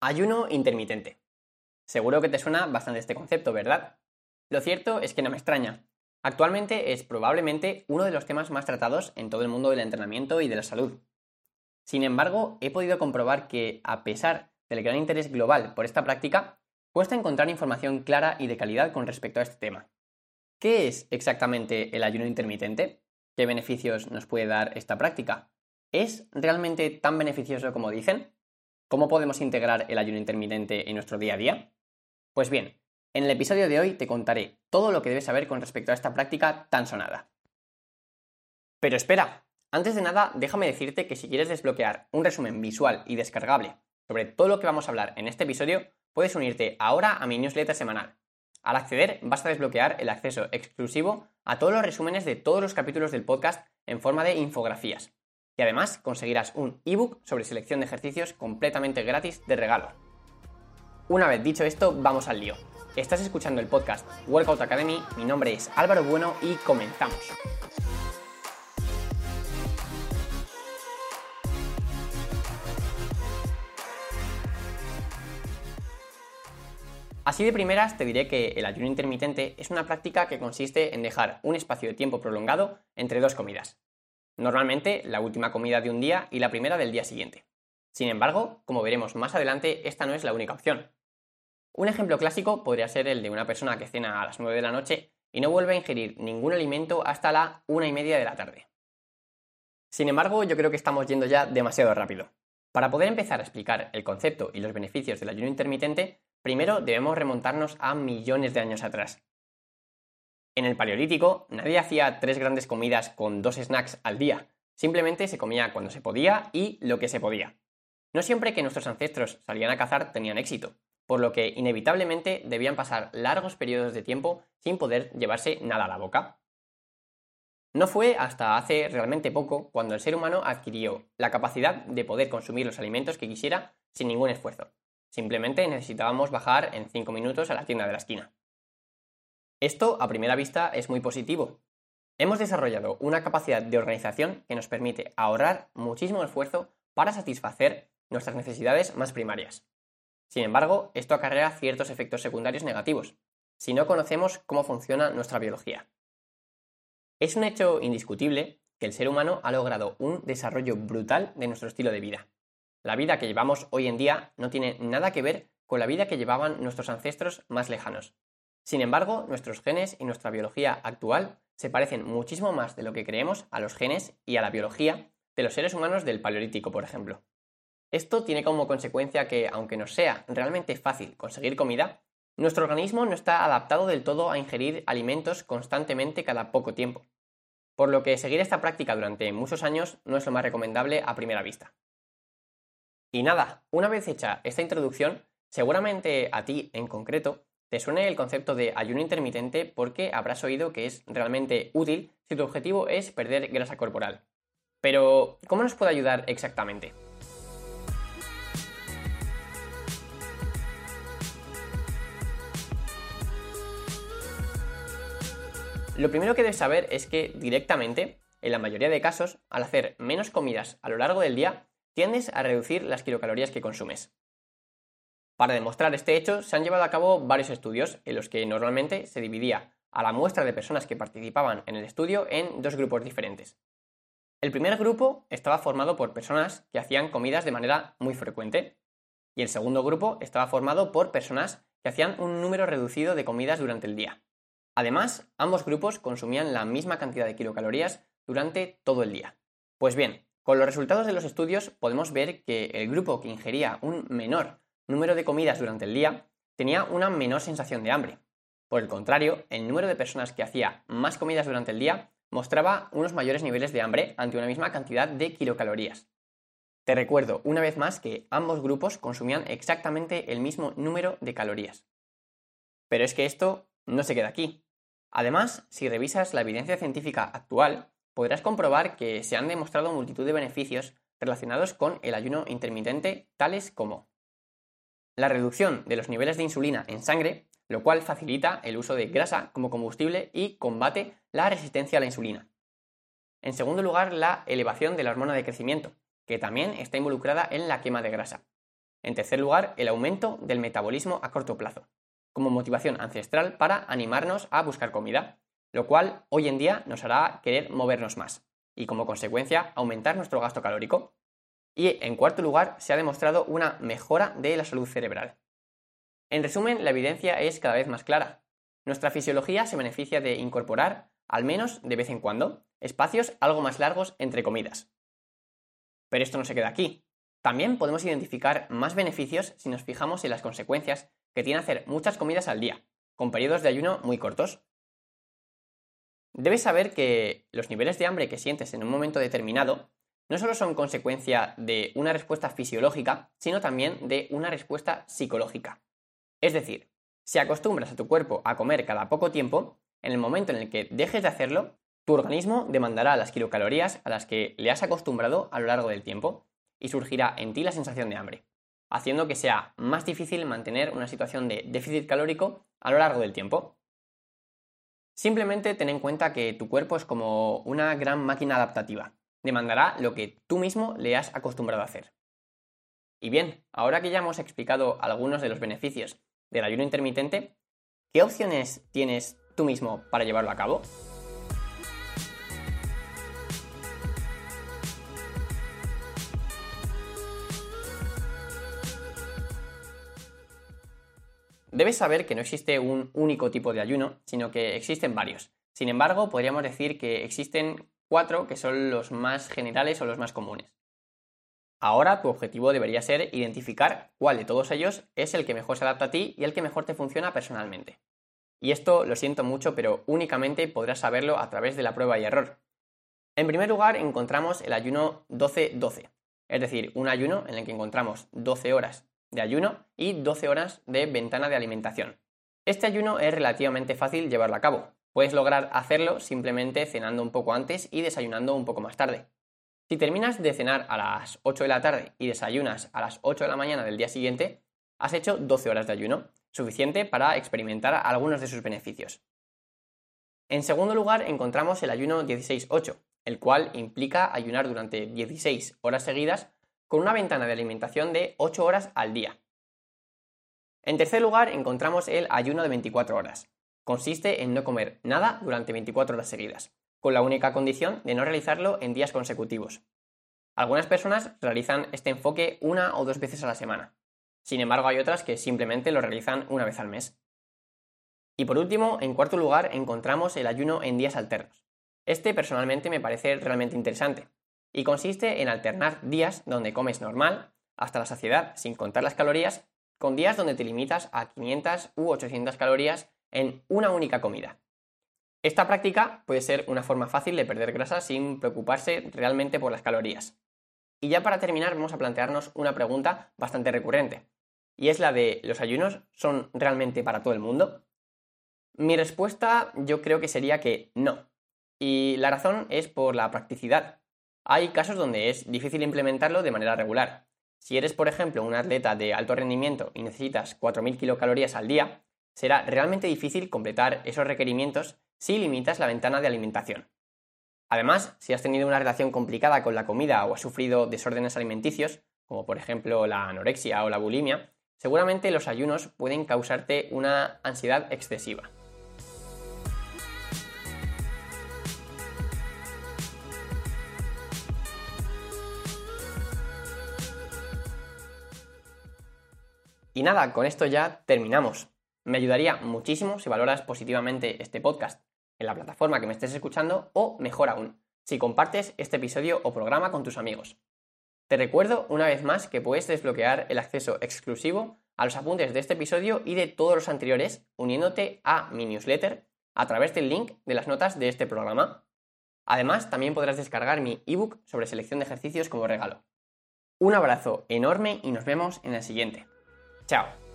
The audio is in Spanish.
Ayuno intermitente. Seguro que te suena bastante este concepto, ¿verdad? Lo cierto es que no me extraña. Actualmente es probablemente uno de los temas más tratados en todo el mundo del entrenamiento y de la salud. Sin embargo, he podido comprobar que, a pesar del gran interés global por esta práctica, cuesta encontrar información clara y de calidad con respecto a este tema. ¿Qué es exactamente el ayuno intermitente? ¿Qué beneficios nos puede dar esta práctica? ¿Es realmente tan beneficioso como dicen? ¿Cómo podemos integrar el ayuno intermitente en nuestro día a día? Pues bien, en el episodio de hoy te contaré todo lo que debes saber con respecto a esta práctica tan sonada. Pero espera, antes de nada, déjame decirte que si quieres desbloquear un resumen visual y descargable sobre todo lo que vamos a hablar en este episodio, puedes unirte ahora a mi newsletter semanal. Al acceder, vas a desbloquear el acceso exclusivo a todos los resúmenes de todos los capítulos del podcast en forma de infografías, y además conseguirás un ebook sobre selección de ejercicios completamente gratis de regalo. Una vez dicho esto, vamos al lío. Estás escuchando el podcast Workout Academy, mi nombre es Álvaro Bueno y comenzamos. Así de primeras te diré que el ayuno intermitente es una práctica que consiste en dejar un espacio de tiempo prolongado entre dos comidas. Normalmente la última comida de un día y la primera del día siguiente. Sin embargo, como veremos más adelante, esta no es la única opción. Un ejemplo clásico podría ser el de una persona que cena a las 9 de la noche y no vuelve a ingerir ningún alimento hasta la una y media de la tarde. Sin embargo, yo creo que estamos yendo ya demasiado rápido. Para poder empezar a explicar el concepto y los beneficios del ayuno intermitente, primero debemos remontarnos a millones de años atrás. En el Paleolítico nadie hacía tres grandes comidas con dos snacks al día, simplemente se comía cuando se podía y lo que se podía. No siempre que nuestros ancestros salían a cazar tenían éxito, por lo que inevitablemente debían pasar largos periodos de tiempo sin poder llevarse nada a la boca. No fue hasta hace realmente poco cuando el ser humano adquirió la capacidad de poder consumir los alimentos que quisiera sin ningún esfuerzo. Simplemente necesitábamos bajar en 5 minutos a la tienda de la esquina. Esto, a primera vista, es muy positivo. Hemos desarrollado una capacidad de organización que nos permite ahorrar muchísimo esfuerzo para satisfacer nuestras necesidades más primarias. Sin embargo, esto acarrea ciertos efectos secundarios negativos, si no conocemos cómo funciona nuestra biología. Es un hecho indiscutible que el ser humano ha logrado un desarrollo brutal de nuestro estilo de vida. La vida que llevamos hoy en día no tiene nada que ver con la vida que llevaban nuestros ancestros más lejanos. Sin embargo, nuestros genes y nuestra biología actual se parecen muchísimo más de lo que creemos a los genes y a la biología de los seres humanos del Paleolítico, por ejemplo. Esto tiene como consecuencia que, aunque nos sea realmente fácil conseguir comida, nuestro organismo no está adaptado del todo a ingerir alimentos constantemente cada poco tiempo. Por lo que seguir esta práctica durante muchos años no es lo más recomendable a primera vista. Y nada, una vez hecha esta introducción, seguramente a ti en concreto te suene el concepto de ayuno intermitente porque habrás oído que es realmente útil si tu objetivo es perder grasa corporal. Pero, ¿cómo nos puede ayudar exactamente? Lo primero que debes saber es que directamente, en la mayoría de casos, al hacer menos comidas a lo largo del día, tiendes a reducir las kilocalorías que consumes. Para demostrar este hecho, se han llevado a cabo varios estudios en los que normalmente se dividía a la muestra de personas que participaban en el estudio en dos grupos diferentes. El primer grupo estaba formado por personas que hacían comidas de manera muy frecuente y el segundo grupo estaba formado por personas que hacían un número reducido de comidas durante el día. Además, ambos grupos consumían la misma cantidad de kilocalorías durante todo el día. Pues bien, con los resultados de los estudios podemos ver que el grupo que ingería un menor número de comidas durante el día tenía una menor sensación de hambre. Por el contrario, el número de personas que hacía más comidas durante el día mostraba unos mayores niveles de hambre ante una misma cantidad de kilocalorías. Te recuerdo una vez más que ambos grupos consumían exactamente el mismo número de calorías. Pero es que esto no se queda aquí. Además, si revisas la evidencia científica actual, podrás comprobar que se han demostrado multitud de beneficios relacionados con el ayuno intermitente, tales como la reducción de los niveles de insulina en sangre, lo cual facilita el uso de grasa como combustible y combate la resistencia a la insulina. En segundo lugar, la elevación de la hormona de crecimiento, que también está involucrada en la quema de grasa. En tercer lugar, el aumento del metabolismo a corto plazo, como motivación ancestral para animarnos a buscar comida, lo cual hoy en día nos hará querer movernos más y como consecuencia aumentar nuestro gasto calórico. Y en cuarto lugar, se ha demostrado una mejora de la salud cerebral. En resumen, la evidencia es cada vez más clara. Nuestra fisiología se beneficia de incorporar, al menos de vez en cuando, espacios algo más largos entre comidas. Pero esto no se queda aquí. También podemos identificar más beneficios si nos fijamos en las consecuencias que tiene hacer muchas comidas al día, con periodos de ayuno muy cortos. Debes saber que los niveles de hambre que sientes en un momento determinado no solo son consecuencia de una respuesta fisiológica, sino también de una respuesta psicológica. Es decir, si acostumbras a tu cuerpo a comer cada poco tiempo, en el momento en el que dejes de hacerlo, tu organismo demandará las kilocalorías a las que le has acostumbrado a lo largo del tiempo y surgirá en ti la sensación de hambre, haciendo que sea más difícil mantener una situación de déficit calórico a lo largo del tiempo. Simplemente ten en cuenta que tu cuerpo es como una gran máquina adaptativa, demandará lo que tú mismo le has acostumbrado a hacer. Y bien, ahora que ya hemos explicado algunos de los beneficios del ayuno intermitente, ¿qué opciones tienes tú mismo para llevarlo a cabo? Debes saber que no existe un único tipo de ayuno, sino que existen varios. Sin embargo, podríamos decir que existen cuatro que son los más generales o los más comunes. Ahora tu objetivo debería ser identificar cuál de todos ellos es el que mejor se adapta a ti y el que mejor te funciona personalmente. Y esto lo siento mucho, pero únicamente podrás saberlo a través de la prueba y error. En primer lugar encontramos el ayuno 12-12, es decir, un ayuno en el que encontramos 12 horas de ayuno y 12 horas de ventana de alimentación. Este ayuno es relativamente fácil llevarlo a cabo. Puedes lograr hacerlo simplemente cenando un poco antes y desayunando un poco más tarde. Si terminas de cenar a las 8 de la tarde y desayunas a las 8 de la mañana del día siguiente, has hecho 12 horas de ayuno, suficiente para experimentar algunos de sus beneficios. En segundo lugar, encontramos el ayuno 16-8, el cual implica ayunar durante 16 horas seguidas con una ventana de alimentación de 8 horas al día. En tercer lugar, encontramos el ayuno de 24 horas. Consiste en no comer nada durante 24 horas seguidas, con la única condición de no realizarlo en días consecutivos. Algunas personas realizan este enfoque una o dos veces a la semana. Sin embargo, hay otras que simplemente lo realizan una vez al mes. Y por último, en cuarto lugar, encontramos el ayuno en días alternos. Este personalmente me parece realmente interesante, y consiste en alternar días donde comes normal, hasta la saciedad, sin contar las calorías, con días donde te limitas a 500 u 800 calorías en una única comida. Esta práctica puede ser una forma fácil de perder grasa sin preocuparse realmente por las calorías. Y ya para terminar vamos a plantearnos una pregunta bastante recurrente, y es la de ¿los ayunos son realmente para todo el mundo? Mi respuesta yo creo que sería que no. Y la razón es por la practicidad. Hay casos donde es difícil implementarlo de manera regular. Si eres, por ejemplo, un atleta de alto rendimiento y necesitas 4.000 kilocalorías al día, será realmente difícil completar esos requerimientos si limitas la ventana de alimentación. Además, si has tenido una relación complicada con la comida o has sufrido desórdenes alimenticios, como por ejemplo la anorexia o la bulimia, seguramente los ayunos pueden causarte una ansiedad excesiva. Y nada, con esto ya terminamos. Me ayudaría muchísimo si valoras positivamente este podcast en la plataforma que me estés escuchando o, mejor aún, si compartes este episodio o programa con tus amigos. Te recuerdo una vez más que puedes desbloquear el acceso exclusivo a los apuntes de este episodio y de todos los anteriores uniéndote a mi newsletter a través del link de las notas de este programa. Además, también podrás descargar mi ebook sobre selección de ejercicios como regalo. Un abrazo enorme y nos vemos en el siguiente. Chao.